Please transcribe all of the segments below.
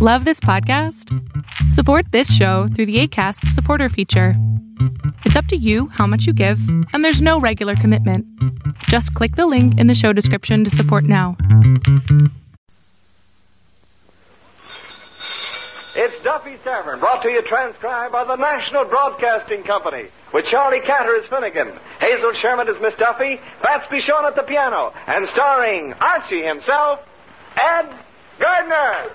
Love this podcast? Support this show through the ACAST supporter feature. It's up to you how much you give, and there's no regular commitment. Just click the link in the show description to support now. It's Duffy's Tavern, brought to you transcribed by the National Broadcasting Company, with Charlie Cantor as Finnegan, Hazel Shermet as Miss Duffy, Fats Pichon at the piano, and starring Archie himself, Ed Gardner.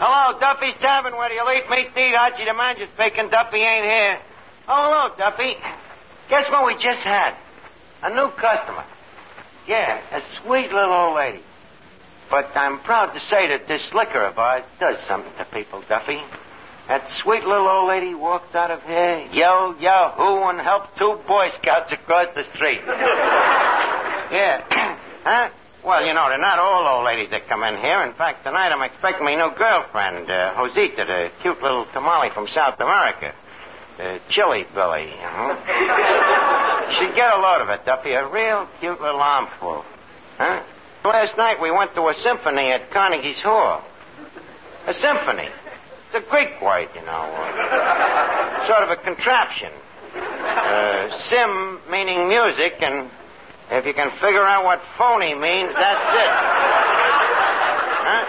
Hello, Duffy's Tavern. Where do you eat meat to eat? Archie the manager's speaking. Duffy ain't here. Oh, hello, Duffy. Guess what we just had? A new customer. Yeah, a sweet little old lady. But I'm proud to say that this liquor of ours does something to people, Duffy. That sweet little old lady walked out of here, yelled Yahoo, and helped two Boy Scouts across the street. yeah. huh? Well, you know, they're not all old ladies that come in here. In fact, tonight I'm expecting my new girlfriend, uh, Josita, the cute little tamale from South America. Uh, Chili Billy, you know. She'd get a load of it, Duffy. A real cute little armful. Huh? Last night we went to a symphony at Carnegie's Hall. A symphony. It's a Greek word, you know. uh, sort of a contraption. Uh, sim meaning music, and if you can figure out what phony means, that's it. Huh?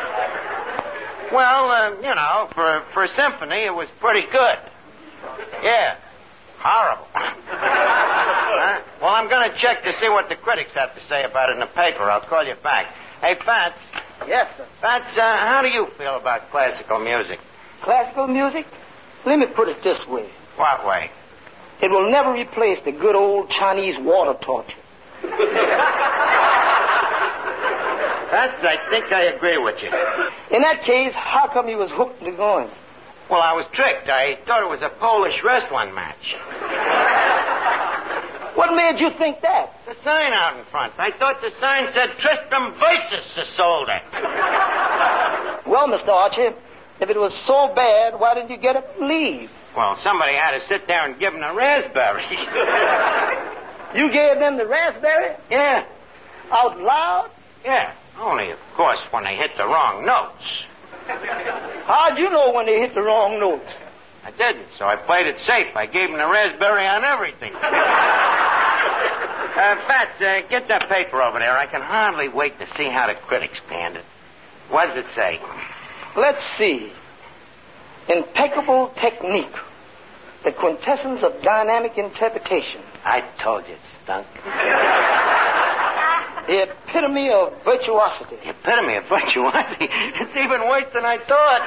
Well, uh, you know, for, for a symphony, it was pretty good. Yeah. Horrible. Huh? Well, I'm going to check to see what the critics have to say about it in the paper. I'll call you back. Hey, Fats. Yes, sir. Fats, uh, how do you feel about classical music? Classical music? Let me put it this way. What way? It will never replace the good old Chinese water torture. Fats, I think I agree with you. In that case, how come you was hooked to going? Well, I was tricked. I thought it was a Polish wrestling match. What made you think that? The sign out in front. I thought the sign said Tristram versus Isolde. Well, Mr. Archie, if it was so bad, why didn't you get up and leave? Well, somebody had to sit there and give him a raspberry. You gave them the raspberry? yeah, Out loud? yeah. Only, of course, when they hit the wrong notes. How'd you know when they hit the wrong notes? I didn't, so I played it safe. I gave them the raspberry on everything. uh, Fats, uh, get that paper over there. I can hardly wait to see how the critics panned it. What does it say? Let's see. Impeccable technique. The quintessence of dynamic interpretation. I told you it stunk. The epitome of virtuosity. The epitome of virtuosity. It's even worse than I thought.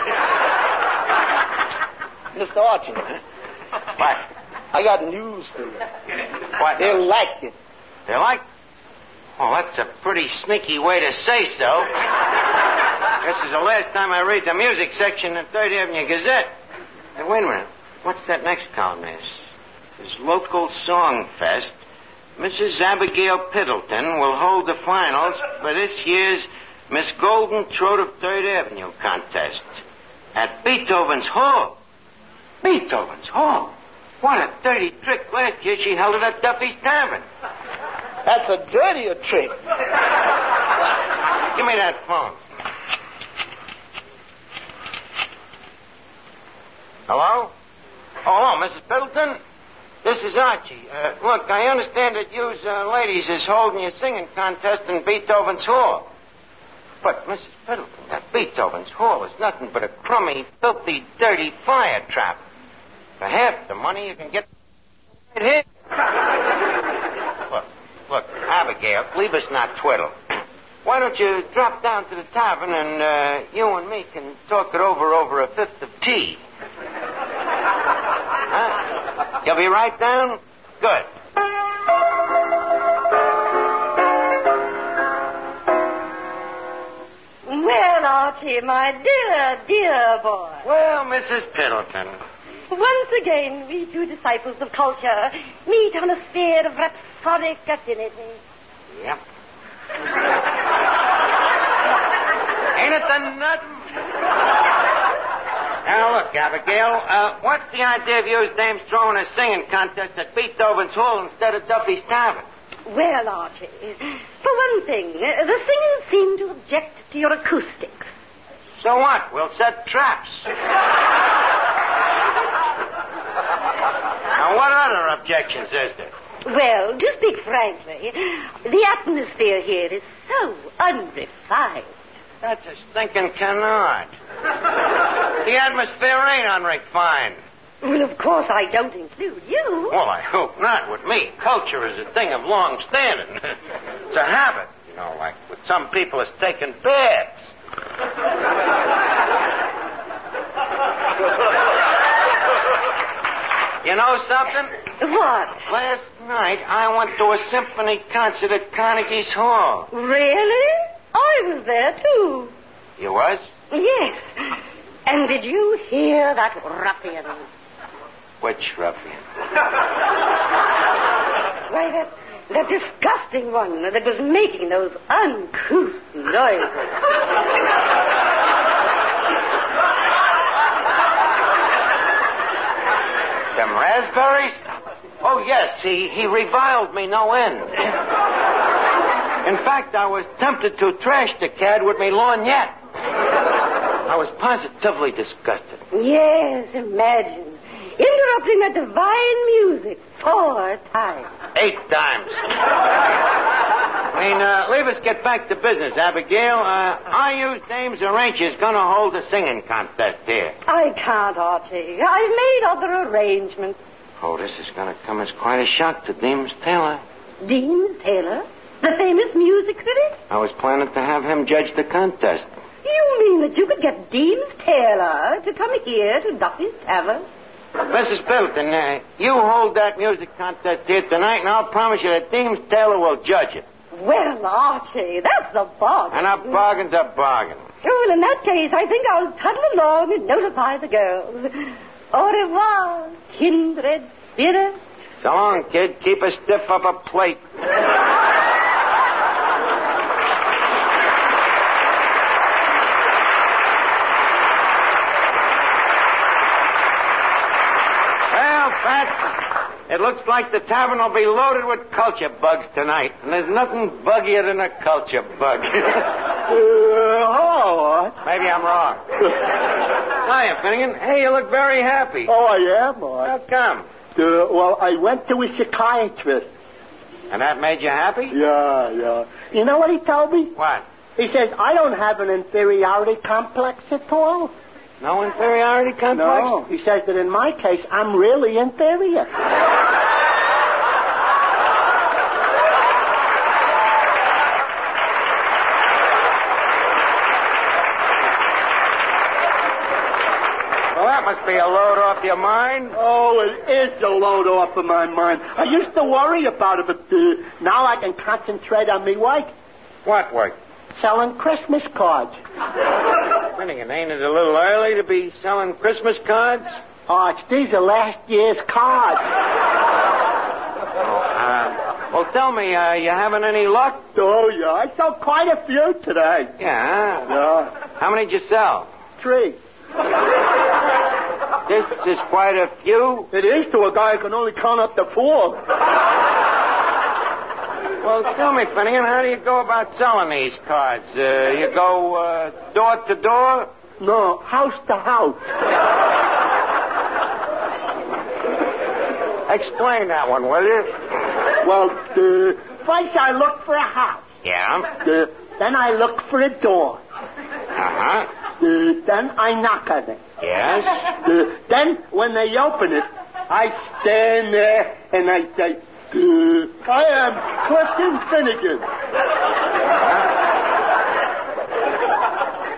Mr. Archie, What? I got news for you. What? They liked it. They like? well, that's a pretty sneaky way to say so. this is the last time I read the music section in Third Avenue Gazette. Hey, wait a minute. What's that next column Miss? This local song fest. Mrs. Abigail Piddleton will hold the finals for this year's Miss Golden Throat of Third Avenue contest at Beethoven's Hall. Beethoven's Hall? What a dirty trick. Last year she held it at Duffy's Tavern. That's a dirtier trick. Give me that phone. Hello? Oh, hello, Mrs. Piddleton. This is Archie. Uh, look, I understand that you uh, ladies is holding your singing contest in Beethoven's Hall. But, Mrs. Piddleton, that Beethoven's Hall is nothing but a crummy, filthy, dirty fire trap. For half the money you can get right here. look, look, Abigail, leave us not twiddle. Why don't you drop down to the tavern and uh, you and me can talk it over over a fifth of tea? You'll be right down? Good. Well, Archie, my dear, dear boy. Well, Mrs. Piddleton. Once again, we two disciples of culture meet on a sphere of rhapsodic affinity. Yep. Ain't it the nut? Now, look, Abigail, uh, what's the idea of you dames throwing a singing contest at Beethoven's Hall instead of Duffy's Tavern? Well, Archie, for one thing, uh, the singers seem to object to your acoustics. So what? We'll set traps. now, what other objections is there? Well, to speak frankly, the atmosphere here is so unrefined. That's a stinking canard. The atmosphere eh, ain't unrefined. Well, of course, I don't include you. Well, I hope not. With me, culture is a thing of long standing. it's a habit, you know, like with some people it's taking baths. you know something? What? Last night I went to a symphony concert at Carnegie's Hall. Really? I was there, too. You was? Yes. And did you hear that ruffian? Which ruffian? Why, that, that disgusting one that was making those uncouth noises. Them raspberries? Oh, yes, he, he reviled me no end. In fact, I was tempted to trash the cad with me lorgnette. I was positively disgusted. Yes, imagine. Interrupting that divine music four times. Eight times. I mean, uh, leave us get back to business, Abigail. Uh, are you dames or you going to hold a singing contest here? I can't, Archie. I've made other arrangements. Oh, this is going to come as quite a shock to Deems Taylor. Deems Taylor, the famous music critic? I was planning to have him judge the contest. That you could get Deems Taylor to come here to Duffy's Tavern? Mrs. Pilton, uh, you hold that music contest here tonight, and I'll promise you that Deems Taylor will judge it. Well, Archie, that's a bargain. And a bargain's a bargain. Well, in that case, I think I'll toddle along and notify the girls. Au revoir, kindred spirit. So long, kid. Keep a stiff upper plate. Well, Fats, it looks like the tavern will be loaded with culture bugs tonight. And there's nothing buggier than a culture bug. oh, Maybe I'm wrong. Hiya, Finnegan. Hey, you look very happy. oh, I am. How come? Uh, well, I went to a psychiatrist. And that made you happy? Yeah, yeah. You know what he told me? What? He says, I don't have an inferiority complex at all. No inferiority complex? No. He says that in my case, I'm really inferior. Well, that must be a load off your mind. Oh, it is a load off of my mind. I used to worry about it, but uh, now I can concentrate on me work. What work? Selling Christmas cards. Finnegan, ain't it a little early to be selling Christmas cards? Oh, it's, these are last year's cards. Uh, well, tell me, uh, you having any luck? Oh, yeah. I sold quite a few today. Yeah. Yeah. How many did you sell? Three. This is quite a few. It is to a guy who can only count up to four. Well, tell me, Finnegan, how do you go about selling these cards? Uh, you go uh, door to door? No, house to house. Explain that one, will you? Well, uh, first I look for a house. Yeah. Uh, then I look for a door. Uh-huh. Uh, then I knock on it. Yes. Uh, then when they open it, I stand there and I say, I am Clifton Finnegan.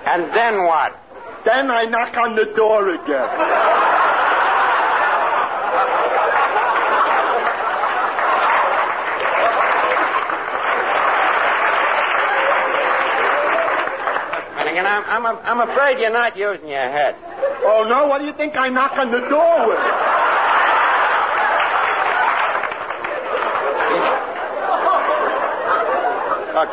And then what? Then I knock on the door again. Finnegan, I'm, I'm, I'm afraid you're not using your head. Oh, no? What do you think I knock on the door with?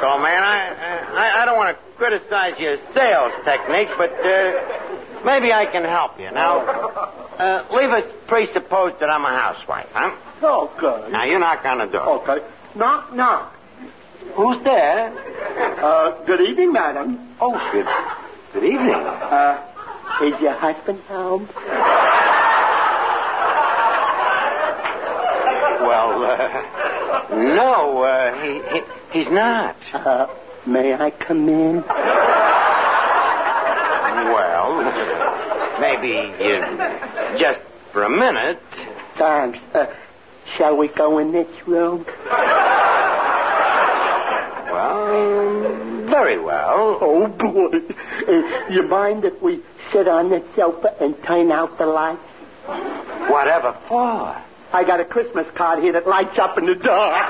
Look, man, I, I, I don't want to criticize your sales technique, but uh, maybe I can help you. Now, uh, leave us presupposed that I'm a housewife, huh? Okay. Now, you knock on the door. Okay. Knock, knock. Who's there? Uh, good evening, madam. Oh, good, good evening. Uh, is your husband home? Well, uh, no, uh, he, he, he's not. Uh, may I come in? Well, maybe uh, just for a minute. Thanks. Uh, shall we go in this room? Well, very well. Oh, boy. Uh, you mind if we sit on the sofa and turn out the lights? Whatever for? I got a Christmas card here that lights up in the dark.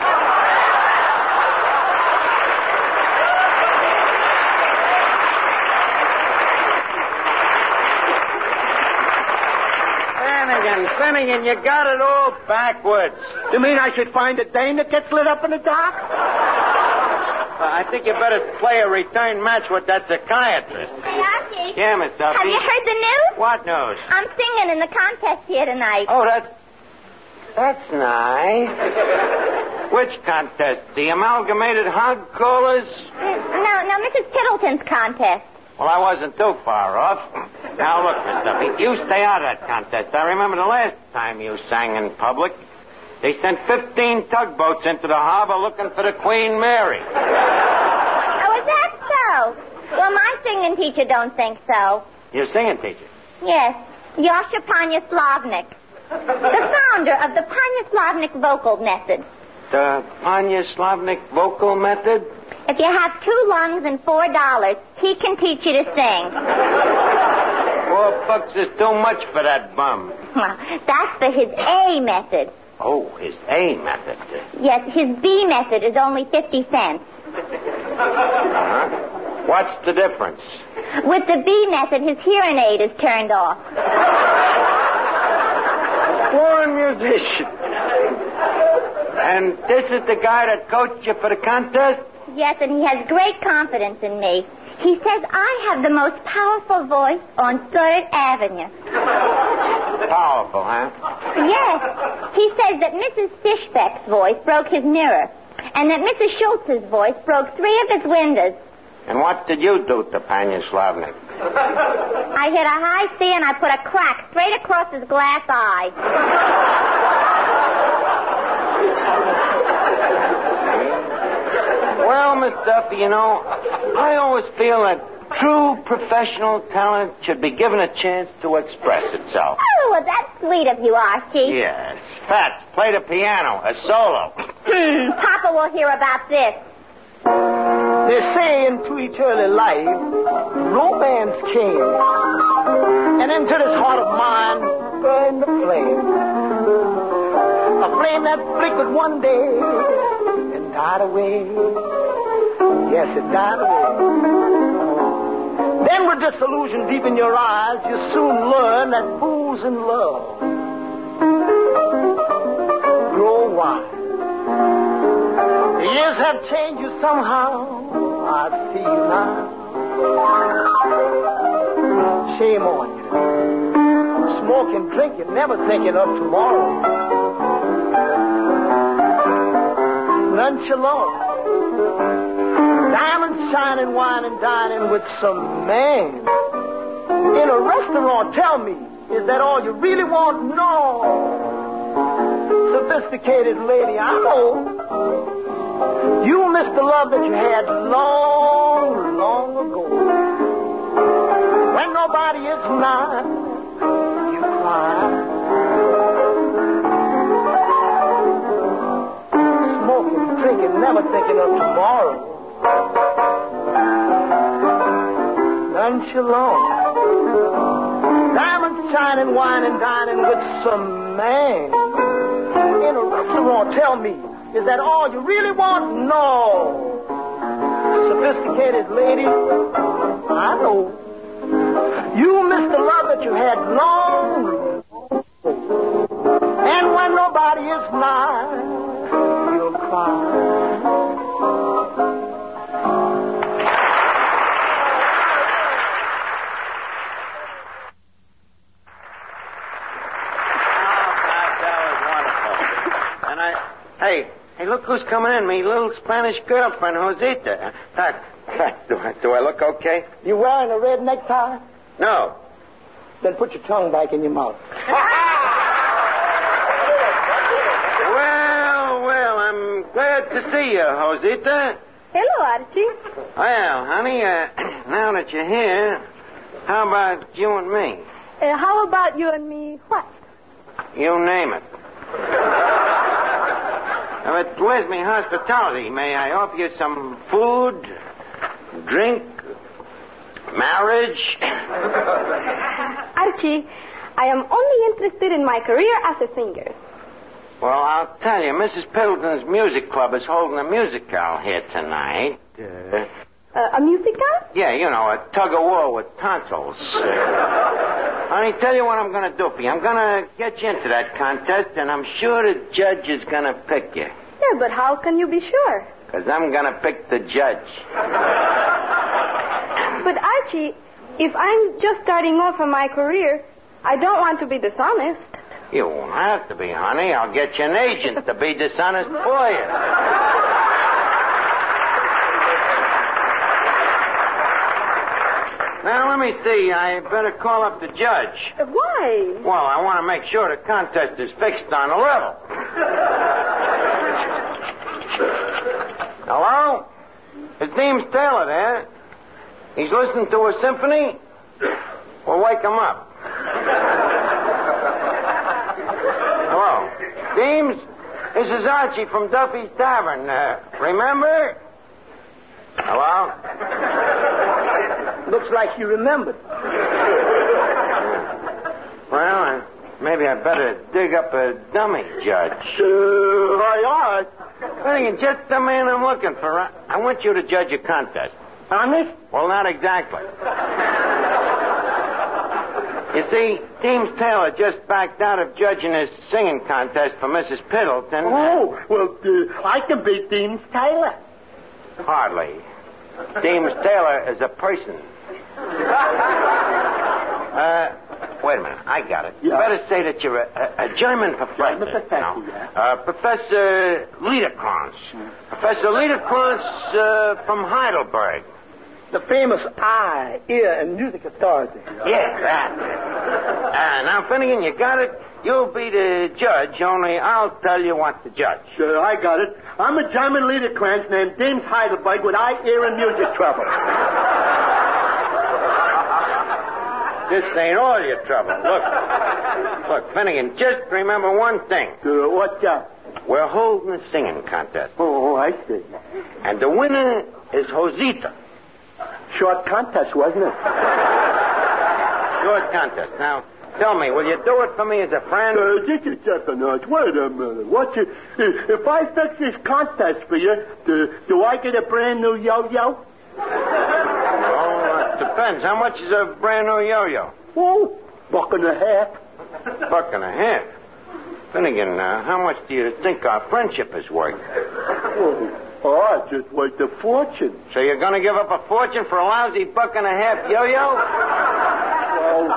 Finnegan, Finnegan, you got it all backwards. You mean I should find a Dane that gets lit up in the dark? Uh, I think you better play a return match with that psychiatrist. Hey, Archie. Yeah, Miss Duffy. Have you heard the news? What news? I'm singing in the contest here tonight. Oh, that's that's nice. Which contest? The amalgamated hog callers? No, no, Mrs. Piddleton's contest. Well, I wasn't too far off. Now look, Miss Duffy, you stay out of that contest. I remember the last time you sang in public. They sent 15 tugboats into the harbor looking for the Queen Mary. Oh, is that so? Well, my singing teacher don't think so. Your singing teacher. Yes, Yasha Panyaslavnik. The founder of the Panyaslavnik vocal method. The Panya Slavnik vocal method? If you have two lungs and four dollars, he can teach you to sing. Four bucks is too much for that bum. That's for his A method. Oh, his A method. Yes, his B method is only 50 cents. Uh-huh. What's the difference? With the B method, his hearing aid is turned off. Born musician. And this is the guy that coached you for the contest? Yes, and he has great confidence in me. He says I have the most powerful voice on Third Avenue. Powerful, huh? Yes. He says that Mrs. Fishbeck's voice broke his mirror, and that Mrs. Schultz's voice broke three of his windows. And what did you do to Panya Slavnik? I hit a high C and I put a crack straight across his glass eye. Well, Miss Duffy, you know, I always feel that true professional talent should be given a chance to express itself. Oh, well, that's sweet of you, Archie. Yes. Fats, play the piano, a solo. Papa will hear about this. They say into each early life, romance came. And into this heart of mine burned the flame. A flame that flickered one day and died away. Yes, it died away. Then with disillusion deep in your eyes, you soon learn that fools in love grow wise. The years have changed you somehow. I see now. Shame on you. Smoking, drinking, never thinking of tomorrow. Nonchalant. Diamonds shining, wine and dining with some man. In a restaurant, tell me, is that all you really want? No. Sophisticated lady, I know. You missed the love that you had long, long ago. When nobody is nigh, you cry. Smoking, drinking, never thinking of tomorrow. Nonchalant. Diamonds shining, wine and dining with some man. In a restaurant, tell me, is that all you really want? No. Sophisticated lady, I know. You miss the love that you had long. And when nobody is nigh, look who's coming in. Me little Spanish girlfriend, Josita. That, that, do I, do I look okay? You wearing a red necktie? No. Then put your tongue back in your mouth. Well, well, I'm glad to see you, Josita. Hello, Archie. Well, honey, uh, now that you're here, how about you and me? Uh, how about you and me? What? You name it. But where's my hospitality? May I offer you some food, drink, marriage? Archie, I am only interested in my career as a singer. Well, I'll tell you, Mrs. Pendleton's music club is holding a musical here tonight. Uh, Uh, a musical? yeah, you know, a tug of war with tonsils. Uh, honey, tell you what I'm going to do for you. I'm going to get you into that contest, and I'm sure the judge is going to pick you. Yeah, but how can you be sure? Because I'm going to pick the judge. But Archie, if I'm just starting off in my career, I don't want to be dishonest. You won't have to be, honey. I'll get you an agent to be dishonest for you. Now, let me see. I better call up the judge. Why? Well, I want to make sure the contest is fixed on a level. Hello? His name's Taylor there. He's listening to a symphony? Well, wake him up. Hello. Deems, this is Archie from Duffy's Tavern. Uh, remember? Hello? Looks like you remembered. Well, uh, maybe I better dig up a dummy judge. Uh, I Hey, you're just the man I'm looking for. I I want you to judge a contest. Honest? Well, not exactly. You see, Deems Taylor just backed out of judging his singing contest for Mrs. Piddleton. Oh, well, uh, I can beat Deems Taylor. Hardly. Deems Taylor is a person. Uh, wait a minute. I got it. You Yeah. better say that you're a, a, a German professor. German professor, you know. yeah. Uh, Professor Liederkranz. Professor Liederkranz uh, from Heidelberg. The famous eye, ear, and music authority. Yeah, that. Uh, now, Finnegan, you got it. You'll be the judge, only I'll tell you what to judge. Sure, I got it. I'm a German leader Kranz named James Heidelberg with eye, ear, and music trouble. This ain't all your trouble. Look. Look, Finnegan, just remember one thing. Uh, what's? We're holding a singing contest. Oh, I see. And the winner is Josita. Short contest, wasn't it? Short contest. Now, tell me, will you do it for me as a friend? Uh, just a second, Arch. Wait a minute. What's it? uh, If I fix this contest for you, do, do I get a brand new yo-yo? It depends. How much is a brand new yo-yo? Oh, buck and a half. Buck and a half. Finnegan, uh, how much do you think our friendship is worth? Oh, oh just worth a fortune. So you're going to give up a fortune for a lousy buck and a half yo-yo? Oh,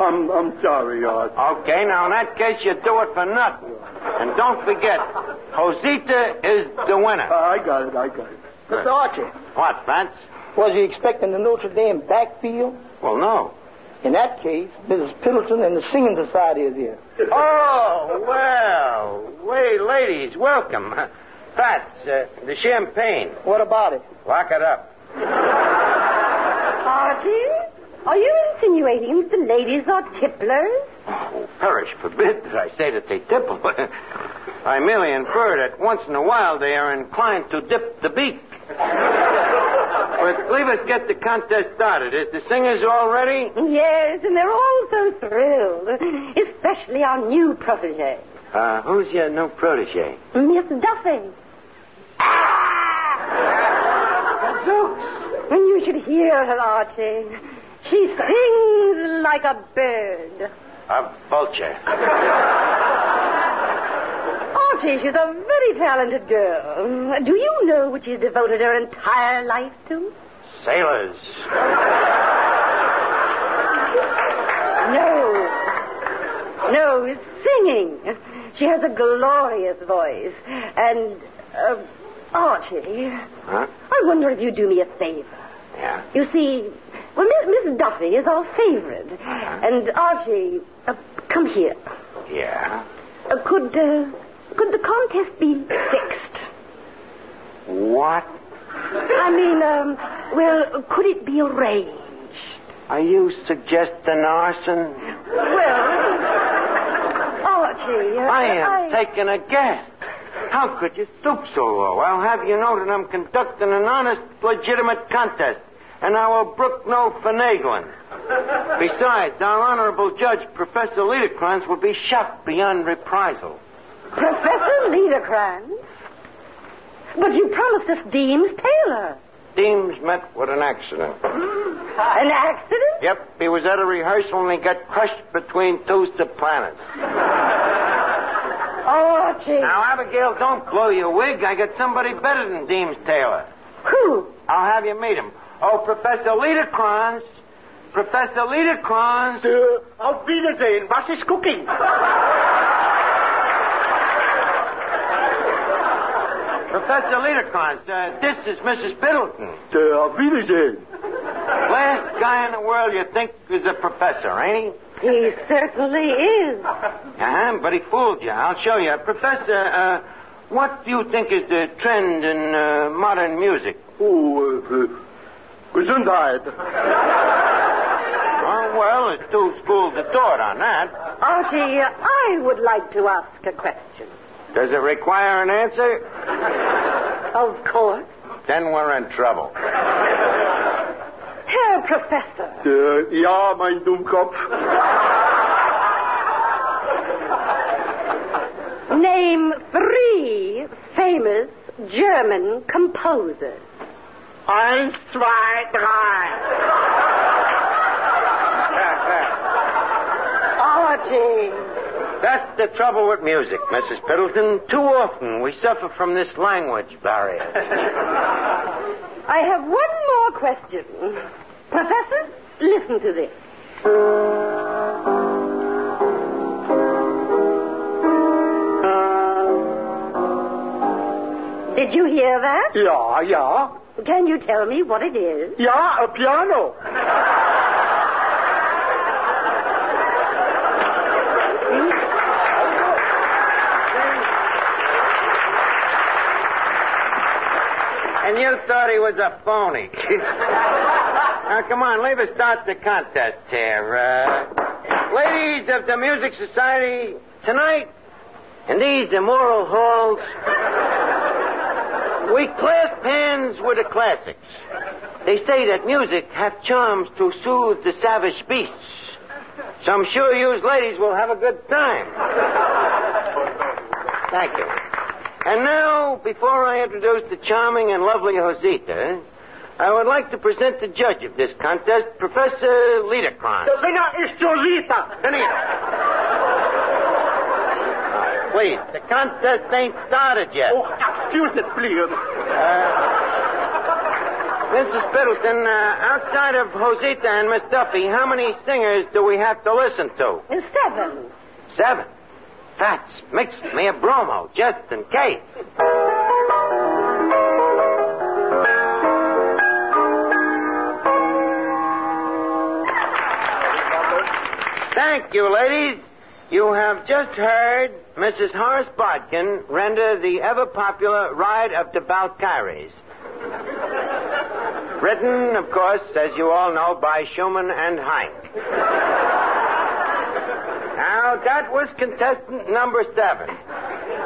I'm, I'm sorry, Arch. Okay, now in that case, you do it for nothing. And don't forget, Josita is the winner. I got it, I got it. Mr. Archie, What, Vance? Was he expecting the Notre Dame backfield? Well, no. In that case, Mrs. Piddleton and the Singing Society is here. Oh, well. Wait, ladies, welcome. Fats, uh, the champagne. What about it? Lock it up. Archie, are you insinuating that the ladies are tipplers? Oh, perish forbid that I say that they tipple. I merely infer that once in a while they are inclined to dip the beak. But leave us get the contest started. Is the singers all ready? Yes, and they're all so thrilled, especially our new protege, Uh, who's your new protege? Miss Duffy. Ah! Zooks! You should hear her, Archie. She sings like a bird. A vulture. She's a very talented girl. Do you know what she's devoted her entire life to? Sailors. No. No, it's singing. She has a glorious voice. And, uh, Archie, Huh? I wonder if you'd do me a favor. Yeah. You see, well, Miss, Miss Duffy is our favorite. Uh-huh. And, Archie, uh, come here. Yeah. Uh, could, uh, could the contest be fixed? What? I mean, um, well, could it be arranged? Are you suggesting arson? Well, Archie, uh, I am taking a guess. How could you stoop so low? I'll have you know that I'm conducting an honest, legitimate contest, and I will brook no finagling. Besides, our honorable judge, Professor Liederkranz, will be shocked beyond reprisal. Professor Liederkranz? But you promised us Deems Taylor. Deems met with an accident. An accident? Yep, he was at a rehearsal and he got crushed between two sopranos. Archie. Now, Abigail, don't blow your wig. I got somebody better than Deems Taylor. Who? I'll have you meet him. Oh, Professor Liederkranz. Professor Liederkranz. Uh, auf Wiedersehen. Was ist cooking? Professor Liederkranz, uh, this is Mrs. Piddleton. Uh, auf Wiedersehen. Last guy in the world you think is a professor, ain't he? He certainly is. Uh-huh, but he fooled you. I'll show you. Professor, uh, what do you think is the trend in uh, modern music? Oh, uh, Gesundheit. Oh, well, there's two schools of thought on that. Archie, I would like to ask a question. Does it require an answer? Of course. Then we're in trouble. Herr Professor, Uh, ja, mein Dummkopf. name three famous German composers. Eins, zwei, drei. Archie. That's the trouble with music, Mrs. Piddleton. Too often we suffer from this language barrier. I have one more question. Professor, listen to this. Did you hear that? Yeah, yeah. Can you tell me what it is? Yeah, a piano. you thought he was a phony. now, come on, leave us start the contest here. Uh, ladies of the Music Society, tonight, in these immoral halls, we clasp hands with the classics. They say that music hath charms to soothe the savage beasts. So I'm sure you ladies will have a good time. Thank you. And now, before I introduce the charming and lovely Josita, I would like to present the judge of this contest, Professor Liederkranz. The winner is Josita. Benito. Please, the contest ain't started yet. Oh, excuse it, please. Mrs. Piddleton, uh, outside of Josita and Miss Duffy, how many singers do we have to listen to? Seven. Seven. That's mixed me a bromo, just in case. Thank you, ladies. You have just heard Mrs. Horace Bodkin render the ever popular Ride of the Valkyries. Written, of course, as you all know, by Schumann and Heink. Now, that was contestant number seven.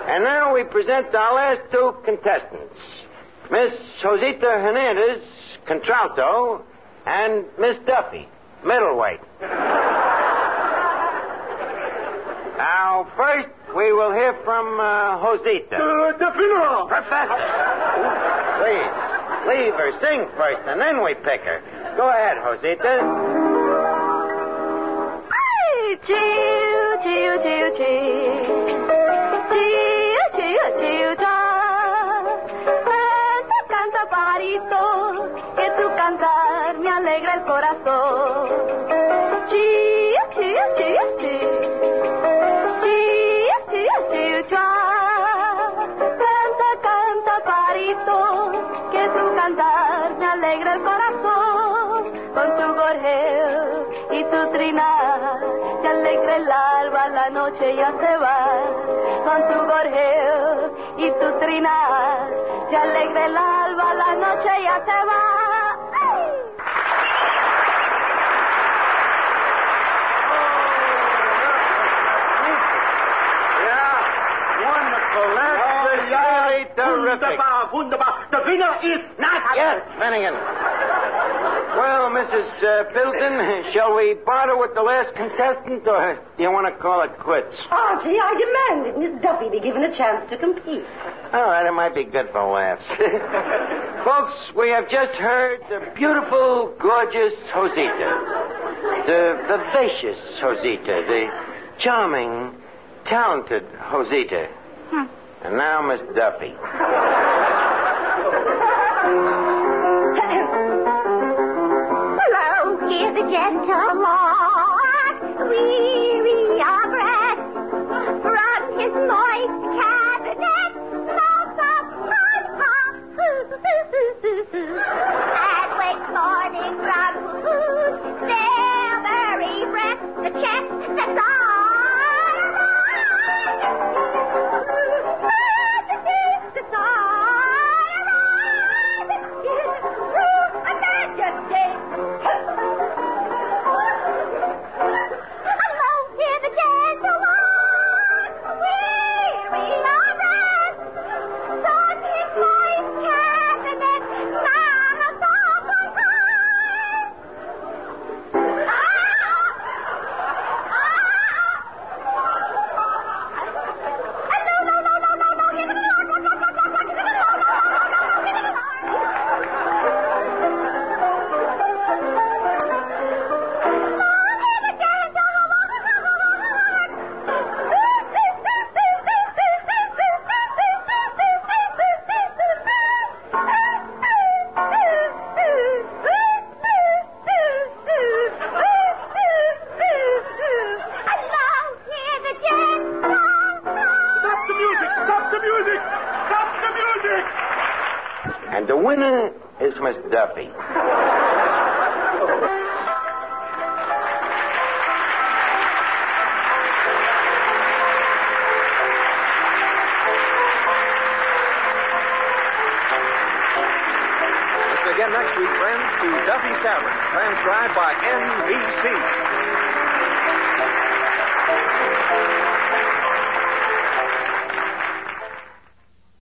And now we present our last two contestants Miss Josita Hernandez, contralto, and Miss Duffy, middleweight. Now, first, we will hear from uh, Josita. Uh, the winner. Professor, please, leave her sing first, and then we pick her. Go ahead, Josita. Chiu, chiu, chiu, chiu. Chiu, chiu, chiu, cha. Canta, canta, pajarito, que tu cantar me alegra el corazón. Noche ya se va. Con tu gorjeo y tu trinar, te alegra el alba, la noche ya se va. Wonderful. That's oh, really terrific. Wunderbar, wunderbar. The winner is Nathan. Yes, Finnegan. Well, Mrs. Uh, Pilton, shall we barter with the last contestant, or do you want to call it quits? Archie, I demand that Miss Duffy be given a chance to compete. All right, it might be good for laughs. Folks, we have just heard the beautiful, gorgeous Josita, the vivacious Josita, the charming, talented Josita, and now Miss Duffy. Hear the gentle